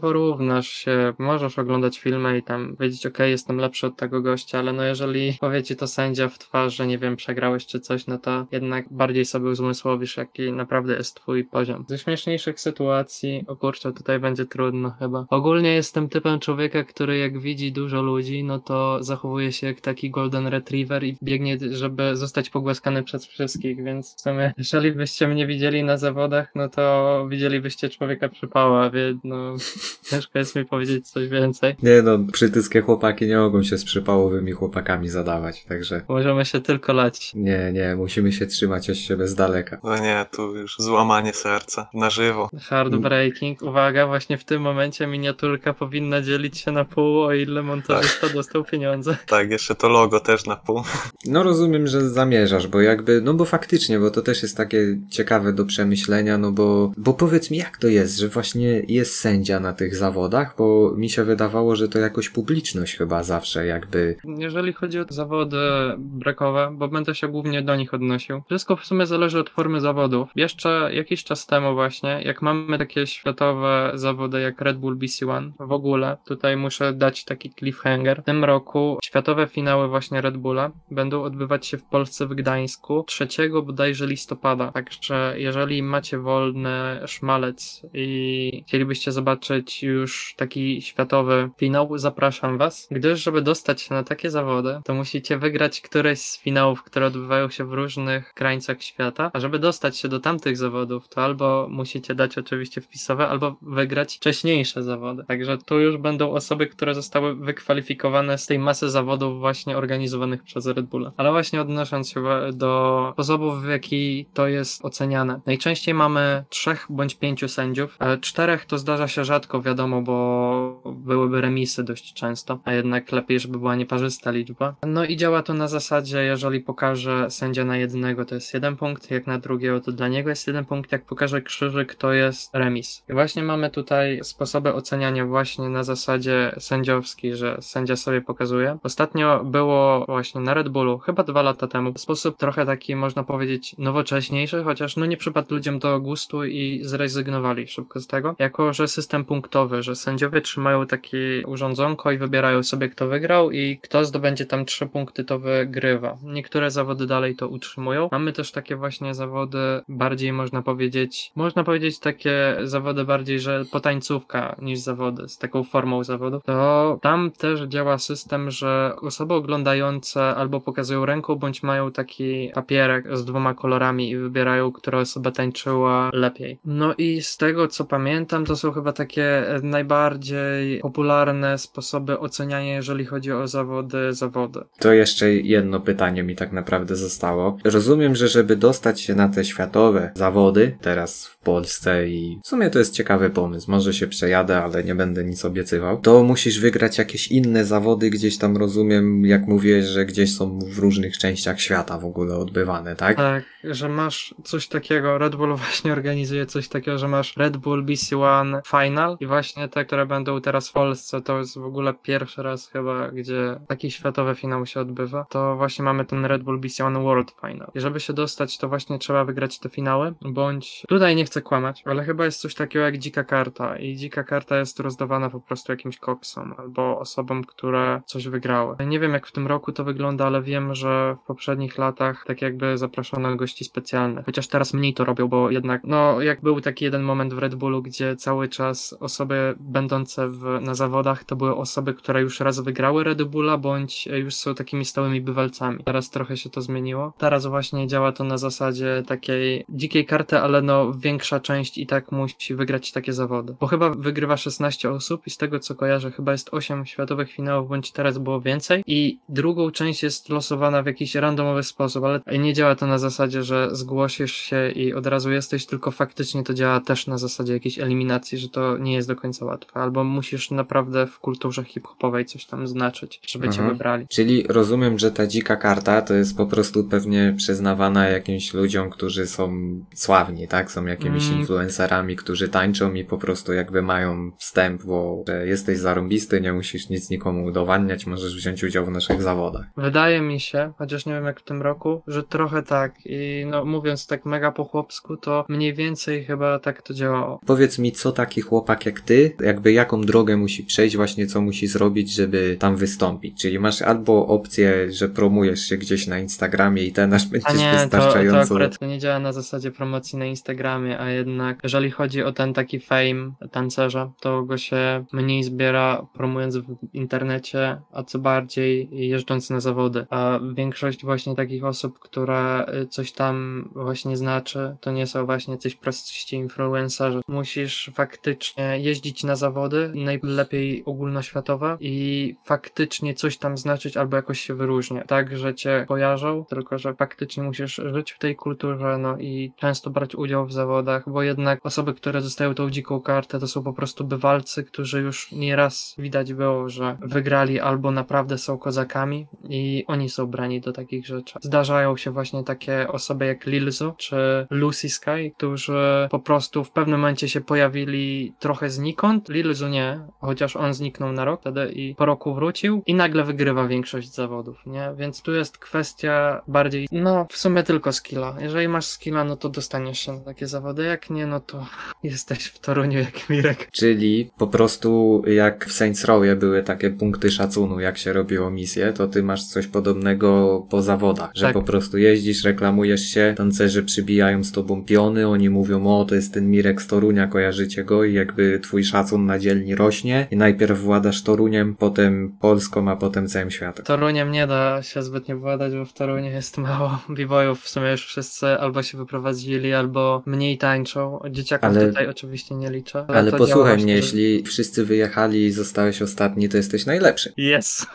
porównasz się. Możesz oglądać filmy i tam wiedzieć, okej, jestem lepszy od tego gościa, ale no jeżeli powie ci to sędzia w twarz, że nie wiem, przegrałeś czy coś, no to jednak bardziej sobie uzmysłowisz, jaki naprawdę jest twój poziom. Ze śmieszniejszych sytuacji, o kurczę, tutaj będzie trudno chyba. Ogólnie jestem typem człowieka, który jak widzi dużo ludzi, no to zachowuje się jak taki golden retriever i biegnie, żeby zostać pogłaskany przez wszystkich, więc w sumie, jeżeli byście mnie widzieli na zawodach, no to widzielibyście człowieka przypała, więc no (laughs) ciężko jest Możesz mi powiedzieć coś więcej? Nie no, przytyskie chłopaki nie mogą się z przypałowymi chłopakami zadawać, także Możemy się tylko lać. nie, nie, musimy się trzymać od siebie z daleka. No nie, tu już złamanie serca. Na żywo. Hard breaking. Uwaga, właśnie w tym momencie miniaturka powinna dzielić się na pół, o ile montażysta dostał pieniądze. Tak, jeszcze to logo też na pół. No rozumiem, że zamierzasz, bo jakby, no bo faktycznie, bo to też jest takie ciekawe do przemyślenia, no bo, bo powiedz mi jak to jest, że właśnie jest sędzia na tych zawodach, bo mi się wydawało, że to jakoś publiczność chyba zawsze jakby, Jeżeli chodzi o zawody brekowe, bo będę się głównie do nich odnosił, wszystko w sumie zależy od formy zawodów. Jeszcze jakiś czas temu właśnie, jak mamy takie światowe zawody jak Red Bull BC One, w ogóle, tutaj muszę dać taki cliffhanger. W tym roku światowe finały właśnie Red Bulla będą odbywać się w Polsce w Gdańsku 3 bodajże listopada. Także jeżeli macie wolny szmalec i chcielibyście zobaczyć już taki światowy finał, zapraszam was. Gdyż, żeby dostać się na takie zawody, to musicie wygrać któreś z finałów, które odbywają się w różnych krańcach świata. A żeby dostać się do tamtych zawodów, to albo musicie dać oczywiście wpisowe, albo wygrać wcześniejsze zawody. Także tu już będą osoby, które zostały wykwalifikowane z tej masy zawodów właśnie organizowanych przez Red Bulla. Ale właśnie odnosząc się do sposobów, w jaki to jest oceniane. Najczęściej mamy trzech bądź pięciu sędziów. Czterech to zdarza się rzadko, wiadomo, bo byłyby remisy dość często, a jednak lepiej, żeby była nieparzysta liczba. No i działa to na zasadzie, jeżeli pokaże sędzia na jednego, to jest jeden punkt, jak na drugiego, to dla niego jest jeden punkt, jak pokaże krzyżyk, to jest remis. I właśnie mamy tutaj sposoby oceniania właśnie na zasadzie sędziowskiej, że sędzia sobie pokazuje. Ostatnio było właśnie na Red Bullu, chyba dwa lata temu, sposób trochę taki, można powiedzieć, nowocześniejszy, chociaż no nie przypadł ludziom do gustu i zrezygnowali szybko z tego, jako że system punktowy, że sędziowie trzymają takie urządzonko i wybierają sobie kto wygrał i kto zdobędzie tam trzy punkty to wygrywa. Niektóre zawody dalej to utrzymują. Mamy też takie właśnie zawody bardziej można powiedzieć, można powiedzieć takie zawody bardziej, że potańcówka niż zawody, z taką formą zawodu, to tam też działa system, że osoby oglądające albo pokazują ręką, bądź mają taki papierek z dwoma kolorami i wybierają, która osoba tańczyła lepiej. No i z tego co pamiętam, to są chyba takie najbardziej popularne sposoby oceniania, jeżeli chodzi o zawody, zawody. To jeszcze jedno pytanie mi tak naprawdę zostało. Rozumiem, że żeby dostać się na te światowe zawody, teraz w Polsce i w sumie to jest ciekawy pomysł, może się przejadę, ale nie będę nic obiecywał, to musisz wygrać jakieś inne zawody, gdzieś tam rozumiem, jak mówię, że gdzieś są w różnych częściach świata w ogóle odbywane, tak? Tak, że masz coś takiego, Red Bull (laughs) właśnie organizuje coś takiego, że masz Red Bull BC One Final i właśnie te, które będą teraz w Polsce, to jest w ogóle pierwszy raz chyba, gdzie taki światowy finał się odbywa, to właśnie mamy ten Red Bull BC One World Final. I żeby się dostać, to właśnie trzeba wygrać te finały, bądź tutaj nie chcę kłamać, ale chyba jest coś takiego jak dzika karta i dzika karta jest rozdawana po prostu jakimś koksom albo osobom, które coś wygrały. Nie wiem jak w tym roku to wygląda, ale wiem, że w poprzednich latach tak jakby zaproszono gości specjalnych. Chociaż teraz mniej to robią, bo jednak, no jak był taki jeden moment w Red Bullu, gdzie cały czas osoby będące w, na zawodach to były osoby, które już raz wygrały Red Bulla, bądź już są takimi stałymi bywalcami. Teraz trochę się to zmieniło. Teraz właśnie działa to na zasadzie takiej dzikiej karty, ale no większa część i tak musi wygrać takie zawody. Bo chyba wygrywa 16 osób i z tego co kojarzę, chyba jest 8 światowych finałów, bądź teraz było więcej. I drugą część jest losowana w jakiś randomowy sposób, ale nie działa to na zasadzie, że zgłosisz się i od razu jesteś, tylko faktycznie to działa też na zasadzie jakiejś eliminacji, że to nie jest do końca łatwe. Albo musisz naprawdę w kulturze hip-hopowej coś tam znaczyć, żeby cię Mhm. wybrali. Czyli rozumiem, że ta dzika karta to jest po prostu pewnie przyznawana jakimś ludziom, którzy są sławni, tak? Są jakimiś Mm. influencerami, którzy tańczą i po prostu jakby mają wstęp, bo że jesteś zarąbisty, nie musisz nic nikomu udowadniać, możesz wziąć udział w naszych zawodach. Wydaje mi się, chociaż nie wiem jak w tym roku, że trochę tak. I no mówiąc tak mega po chłopsku, to mniej więcej chyba tak to działało. Powiedz mi, co taki chłopak jak ty, jakby jaką drogę musi przejść, właśnie co musi zrobić, żeby tam wystąpić. Czyli masz albo opcję, że promujesz się gdzieś na Instagramie i ten aż będziesz nie, to, to wystarczająco... akurat to nie działa na zasadzie promocji na Instagramie, a jednak jeżeli chodzi o ten taki fame tancerza, to go się mniej zbiera promując w internecie, a co bardziej jeżdżąc na zawody. A większość właśnie takich osób, które y, coś tam właśnie znaczy, to nie są właśnie coś prości influencerzy. Musisz faktycznie jeździć na zawody, najlepiej ogólnoświatowe i faktycznie coś tam znaczyć albo jakoś się wyróżnia. Tak, że cię kojarzą, tylko że faktycznie musisz żyć w tej kulturze, no i często brać udział w zawodach, bo jednak osoby, które dostają tą dziką kartę, to są po prostu bywalcy, którzy już nieraz widać było, że wygrali albo naprawdę są kozakami i oni są brani do takich rzeczy. Zdarzają się właśnie takie osoby jak Lilzu czy Lucy Sky, którzy po prostu w pewnym momencie się pojawili trochę znikąd. Lilzu nie, chociaż on zniknął na rok wtedy i po roku wrócił i nagle wygrywa większość zawodów, nie? Więc tu jest kwestia bardziej, no w sumie tylko skilla. Jeżeli masz skilla, no to dostaniesz się na takie zawody, jak nie, no to (laughs) jesteś w Toruniu jak Mirek. Czyli po prostu jak w Saints Row'ie były takie punkty szacunu, jak się robiło misje, to ty masz coś podobnego po zawodach, że Tak. po prostu jeździsz, reklamujesz się, tancerze przybijają z tobą piony, oni mówią, o to jest ten Mirek z Torunia, kojarzycie go i jakby twój szacun na dzielni rośnie i najpierw władasz Toruniem, potem Polską, a potem całym światem. Toruniem nie da się zbytnio władać, bo w Toruniu jest mało (laughs) b-boyów. W sumie już wszyscy albo się wyprowadzili, albo mniej tańczą. Dzieciaków Ale- tutaj oczywiście nie liczę. Ale działa posłuchaj mnie, jeśli wszyscy wyjechali i zostałeś ostatni, to jesteś najlepszy. Jest. (laughs)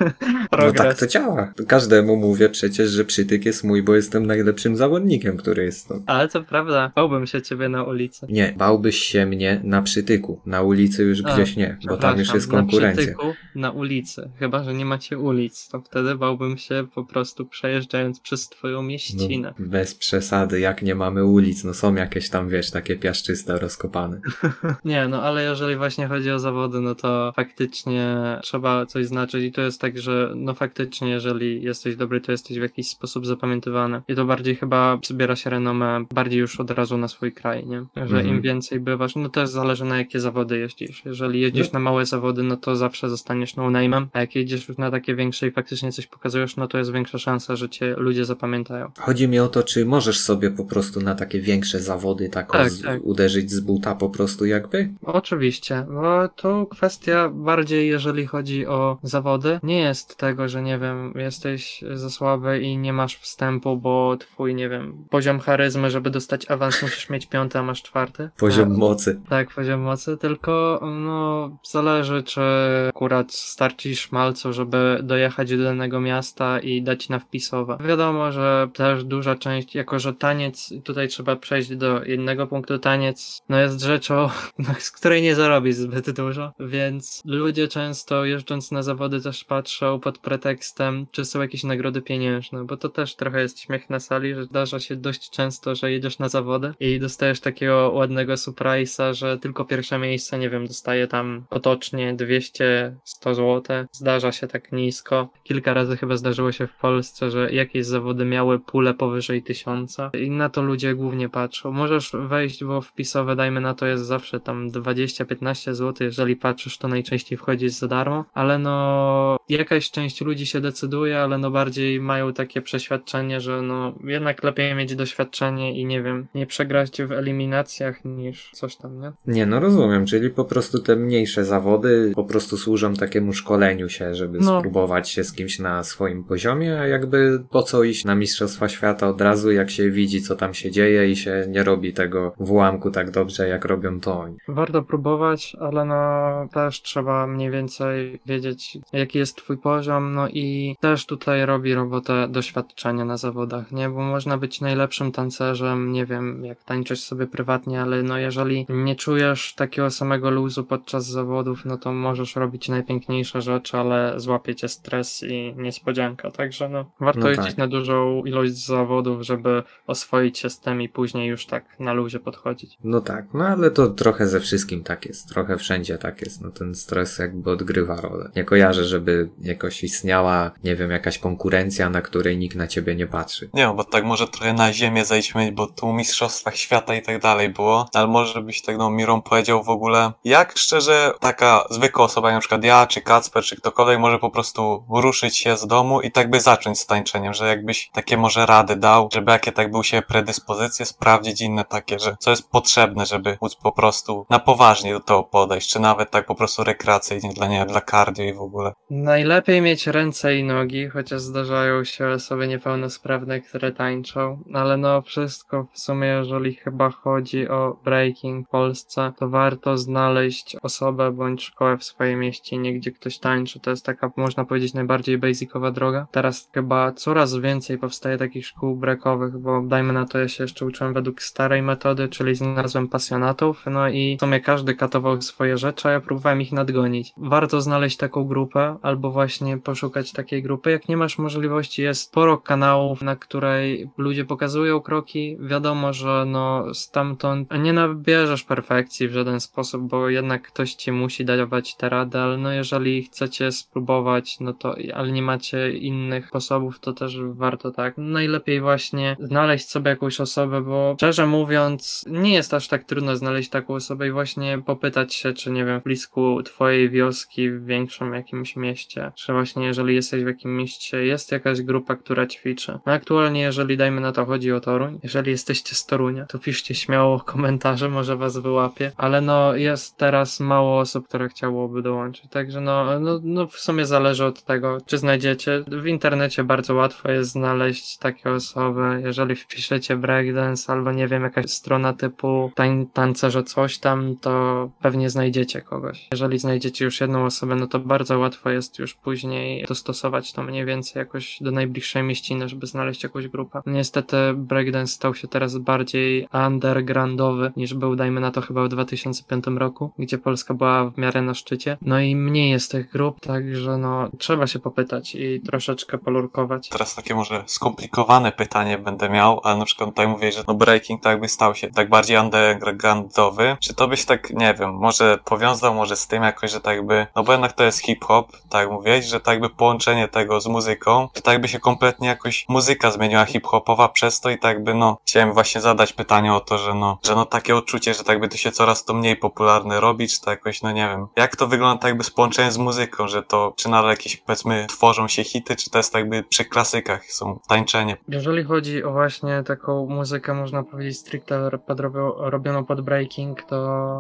No tak to działa. Każdemu mówię przecież, że przytyk jest mój, bo jestem najlepszym zawodnikiem, który jest stąd. Ale to prawda. Bałbym się ciebie na ulicy. Nie, bałbyś się mnie na przytyku. Na ulicy już A, gdzieś nie, bo tam już jest konkurencja. Na przytyku, na ulicy. Chyba, że nie macie ulic, to wtedy bałbym się po prostu przejeżdżając przez twoją mieścinę. No, bez przesady, jak nie mamy ulic, no są jakieś tam, wiesz, takie piaszczyste rozkopane. (laughs) Nie, no ale jeżeli właśnie chodzi o zawody, no to faktycznie trzeba coś znaczyć i to jest tak, że no faktycznie jeżeli jesteś dobry, to jesteś w jakiś sposób zapamiętywany. I to bardziej chyba zbiera się renomę bardziej już od razu na swój kraj, nie? Że Mhm. im więcej bywasz, no też zależy na jakie zawody jeździsz. Jeżeli jeździsz No. na małe zawody, no to zawsze zostaniesz no-name'em, a jak jedziesz już na takie większe i faktycznie coś pokazujesz, no to jest większa szansa, że cię ludzie zapamiętają. Chodzi mi o to, czy możesz sobie po prostu na takie większe zawody tak, Tak, z, tak. uderzyć z buta po prostu jakby? Oczywiście, bo to kwestia bardziej, jeżeli chodzi o zawody, nie jest tego, że nie wiem, jesteś za słaby i nie masz wstępu, bo twój, nie wiem, poziom charyzmy, żeby dostać awans, musisz mieć piąty, a masz czwarty. Poziom Tak. mocy. Tak, poziom mocy, tylko no zależy, czy akurat starczy szmalcu, żeby dojechać do danego miasta i dać na wpisowe. Wiadomo, że też duża część, jako że taniec, tutaj trzeba przejść do jednego punktu, taniec no jest rzeczą, (laughs) no, z której nie zarobisz zbyt dużo, więc ludzie często jeżdżąc na zawody też patrzą pod pretekstem, czy są jakieś nagrody pieniężne, bo to też trochę jest śmiech na sali, że zdarza się dość często, że jedziesz na zawody i dostajesz takiego ładnego surprise'a, że tylko pierwsze miejsce, nie wiem, dostaje tam potocznie 200, 100 zł. Zdarza się tak nisko. Kilka razy chyba zdarzyło się w Polsce, że jakieś zawody miały pulę powyżej 1000 i na to ludzie głównie patrzą. Możesz wejść, bo wpisowe, dajmy na to, jest zawsze tam 20-15 zł. Jeżeli patrzysz, to najczęściej wchodzisz za darmo, ale no jakaś część ludzi się decyduje, ale no bardziej mają takie przeświadczenie, że no jednak lepiej mieć doświadczenie i nie wiem, nie przegrać w eliminacjach niż coś tam, nie? Nie, no rozumiem, czyli po prostu te mniejsze zawody po prostu służą takiemu szkoleniu się, żeby No. spróbować się z kimś na swoim poziomie, a jakby po co iść na Mistrzostwa Świata od razu, jak się widzi, co tam się dzieje i się nie robi tego w ułamku tak dobrze, jak robią to oni. Warto próbować, ale no też trzeba mniej więcej wiedzieć, jaki jest twój poziom, no i też tutaj robi robotę doświadczenie na zawodach, nie? Bo można być najlepszym tancerzem, nie wiem, jak tańczysz sobie prywatnie, ale no jeżeli nie czujesz takiego samego luzu podczas zawodów, no to możesz robić najpiękniejsze rzeczy, ale złapie cię stres i niespodzianka, także no warto No jeździć tak. na dużą ilość zawodów, żeby oswoić się z tym i później już tak na luzie podchodzić. No tak, no ale to trochę ze wszystkim tak jest, trochę wszędzie tak jest, no ten stres jakby odgrywa rolę. Nie kojarzę, żeby jakoś istniała, nie wiem, jakaś konkurencja, na której nikt na ciebie nie patrzy. Nie, bo tak może trochę na ziemię zejdźmy, bo tu mistrzostwach świata i tak dalej było, ale może byś tak no Miron powiedział w ogóle, jak szczerze taka zwykła osoba, na przykład ja, czy Kacper, czy ktokolwiek może po prostu ruszyć się z domu i tak by zacząć z tańczeniem, że jakbyś takie może rady dał, żeby jakie tak był się predyspozycje, sprawdzić inne takie, że co jest potrzebne, żeby móc po prostu na poważnie do tego podejść, czy nawet tak po prostu rekreacyjnie dla nie, dla cardio i w ogóle. Najlepiej mieć ręce i nogi, chociaż zdarzają się osoby niepełnosprawne, które tańczą, ale no wszystko w sumie, jeżeli chyba chodzi o breaking w Polsce, to warto znaleźć znaleźć osobę bądź szkołę w swojej mieście, nie gdzie ktoś tańczy. To jest taka, można powiedzieć, najbardziej basicowa droga. Teraz chyba coraz więcej powstaje takich szkół breakowych, bo dajmy na to, ja się jeszcze uczyłem według starej metody, czyli znalazłem pasjonatów, no i w sumie każdy katował swoje rzeczy, a ja próbowałem ich nadgonić. Warto znaleźć taką grupę, albo właśnie poszukać takiej grupy. Jak nie masz możliwości, jest sporo kanałów, na której ludzie pokazują kroki. Wiadomo, że no stamtąd nie nabierzesz perfekcji w żaden sposób, bo jednak ktoś ci musi dawać te rady, ale no jeżeli chcecie spróbować, no to, ale nie macie innych sposobów, to też warto tak. Najlepiej właśnie znaleźć sobie jakąś osobę, bo szczerze mówiąc, nie jest aż tak trudno znaleźć taką osobę i właśnie popytać się, czy nie wiem, w blisku twojej wioski, w większym jakimś mieście, czy właśnie jeżeli jesteś w jakimś mieście, jest jakaś grupa, która ćwiczy. No aktualnie, jeżeli dajmy na to chodzi o Toruń, jeżeli jesteście z Torunia, to piszcie śmiało komentarze, może was wyłapie, ale no jest teraz mało osób, które chciałoby dołączyć, także no, no, no w sumie zależy od tego, czy znajdziecie. W internecie bardzo łatwo jest znaleźć takie osoby, jeżeli wpiszecie breakdance albo nie wiem, jakaś strona typu tań, tancerze coś tam, to pewnie znajdziecie kogoś. Jeżeli znajdziecie już jedną osobę, no to bardzo łatwo jest już później dostosować to mniej więcej jakoś do najbliższej mieściny, żeby znaleźć jakąś grupę. Niestety breakdance stał się teraz bardziej undergroundowy niż był, dajmy na to chyba w 2005 roku, gdzie Polska była w miarę na szczycie. No i mniej jest tych grup, także no trzeba się popytać i troszeczkę polurkować. Teraz takie może skomplikowane pytanie będę miał, ale na przykład tutaj mówię, że no breaking tak jakby stał się tak bardziej undergroundowy. Czy to byś tak, nie wiem, może powiązał może z tym jakoś, że tak jakby, no bo jednak to jest hip-hop, tak mówiłeś, że tak jakby połączenie tego z muzyką, że tak jakby się kompletnie jakoś muzyka zmieniła hip-hopowa przez to i tak jakby no, chciałem właśnie zadać pytanie o to, że no, że no takie odczucie, że tak jakby to się coraz to mniej popularne robi, czy to jakoś, no nie wiem, jak to wygląda tak jakby z połączeniem z muzyką, że to, czy nadal jakieś powiedzmy tworzą się hity, czy to jest tak jakby przy klasykach są tańczenie. Jeżeli chodzi o właśnie taką muzykę, można powiedzieć stricte pod, robioną pod breaking, to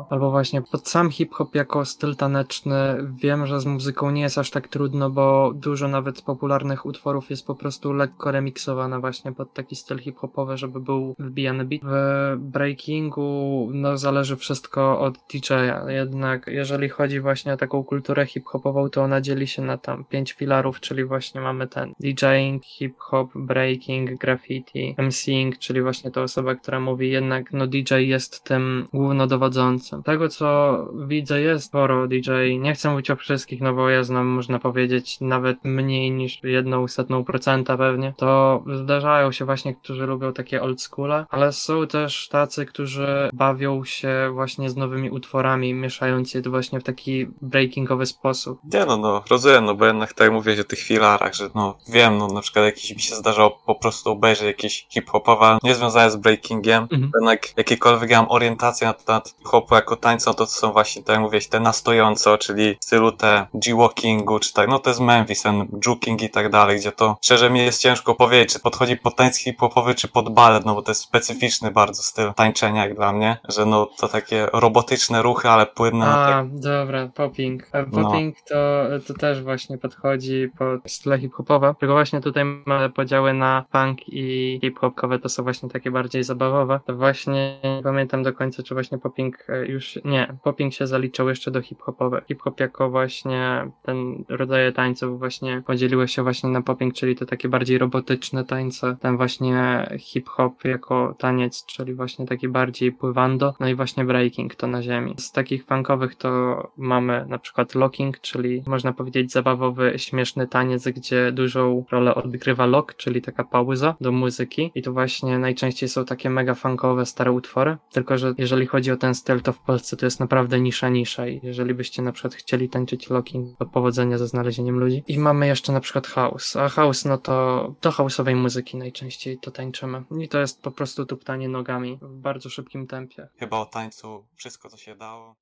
albo właśnie pod sam hip-hop jako styl taneczny, wiem, że z muzyką nie jest aż tak trudno, bo dużo nawet popularnych utworów jest po prostu lekko remiksowane właśnie pod taki styl hip-hopowy, żeby był wbijany beat. W breakingu no zależy wszystko od DJ-a, jednak jeżeli chodzi właśnie o taką kulturę hip-hopową, to ona dzieli się na tam pięć filarów, czyli właśnie mamy ten DJing, hip-hop, breaking, graffiti, MCing, czyli właśnie ta osoba, która mówi jednak no DJ jest tym głównodowodzącym. Tego co widzę jest sporo DJ, nie chcę mówić o wszystkich, no bo ja znam można powiedzieć nawet mniej niż jedną setną procenta pewnie, to zdarzają się właśnie, którzy lubią takie old schoole, ale są też tacy, którzy bawią się właśnie z nowymi utworami, mieszając je właśnie w taki breakingowy sposób. Nie no, no, rozumiem, no bo jednak tak mówię o tych filarach, że no wiem, no na przykład jakiś mi się zdarzało po prostu obejrzeć jakieś hip-hopowe, nie związane z breakingiem, mhm. jednak jakiekolwiek ja mam orientację na temat hip-hopu jako tańca, no to, są właśnie, tak jak mówię, te na stojąco, czyli w stylu te G-walkingu, czy tak, no to jest Memphis, ten juking i tak dalej, gdzie to szczerze mi jest ciężko powiedzieć, czy podchodzi pod tańc hip-hopowy, czy pod balet, no bo to jest specyficzny bardzo styl tańczenia jak dla mnie, że no to takie robotyczne ruchy, ale płynne. A, tak... dobra, popping. A popping no. to, to też właśnie podchodzi pod style hip-hopowe, tylko właśnie tutaj mamy podziały na punk i hip-hopowe, to są właśnie takie bardziej zabawowe. To właśnie nie pamiętam do końca, czy właśnie popping e, już, nie, popping się zaliczał jeszcze do hip-hopowe. Hip-hop jako właśnie ten rodzaj tańców właśnie podzieliły się właśnie na popping, czyli to takie bardziej robotyczne tańce, tam właśnie hip-hop jako taniec, czyli właśnie taki bardziej pływando, no i właśnie breaking to na ziemi. Z takich funkowych to mamy na przykład locking, czyli można powiedzieć zabawowy, śmieszny taniec, gdzie dużą rolę odgrywa lock, czyli taka pauza do muzyki i to właśnie najczęściej są takie mega funkowe stare utwory, tylko że jeżeli chodzi o ten styl, to w Polsce to jest naprawdę nisza nisza i jeżeli byście na przykład chcieli tańczyć locking, to powodzenia ze znalezieniem ludzi. I mamy jeszcze na przykład house, a house no to do houseowej muzyki najczęściej to tańczymy i to jest po prostu tuptanie nogami w bardzo szybkim tempie. Chyba o tańcu wszystko, co się dało. so